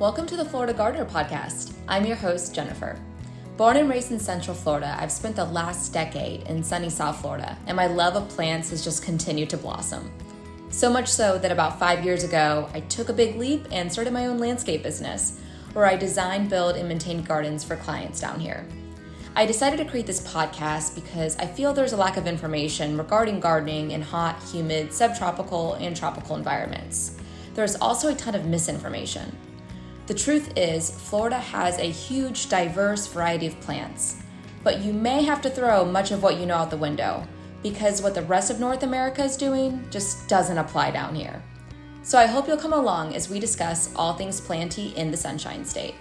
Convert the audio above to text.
Welcome to the Florida Gardener Podcast. I'm your host, Jennifer. Born and raised in Central Florida, I've spent the last decade in sunny South Florida, and my love of plants has just continued to blossom. So much so that about five years ago, I took a big leap and started my own landscape business, where I design, build, and maintain gardens for clients down here. I decided to create this podcast because I feel there's a lack of information regarding gardening in hot, humid, subtropical, and tropical environments. There's also a ton of misinformation. The truth is, Florida has a huge, diverse variety of plants, but you may have to throw much of what you know out the window because what the rest of North America is doing just doesn't apply down here. So I hope you'll come along as we discuss all things planty in the Sunshine State.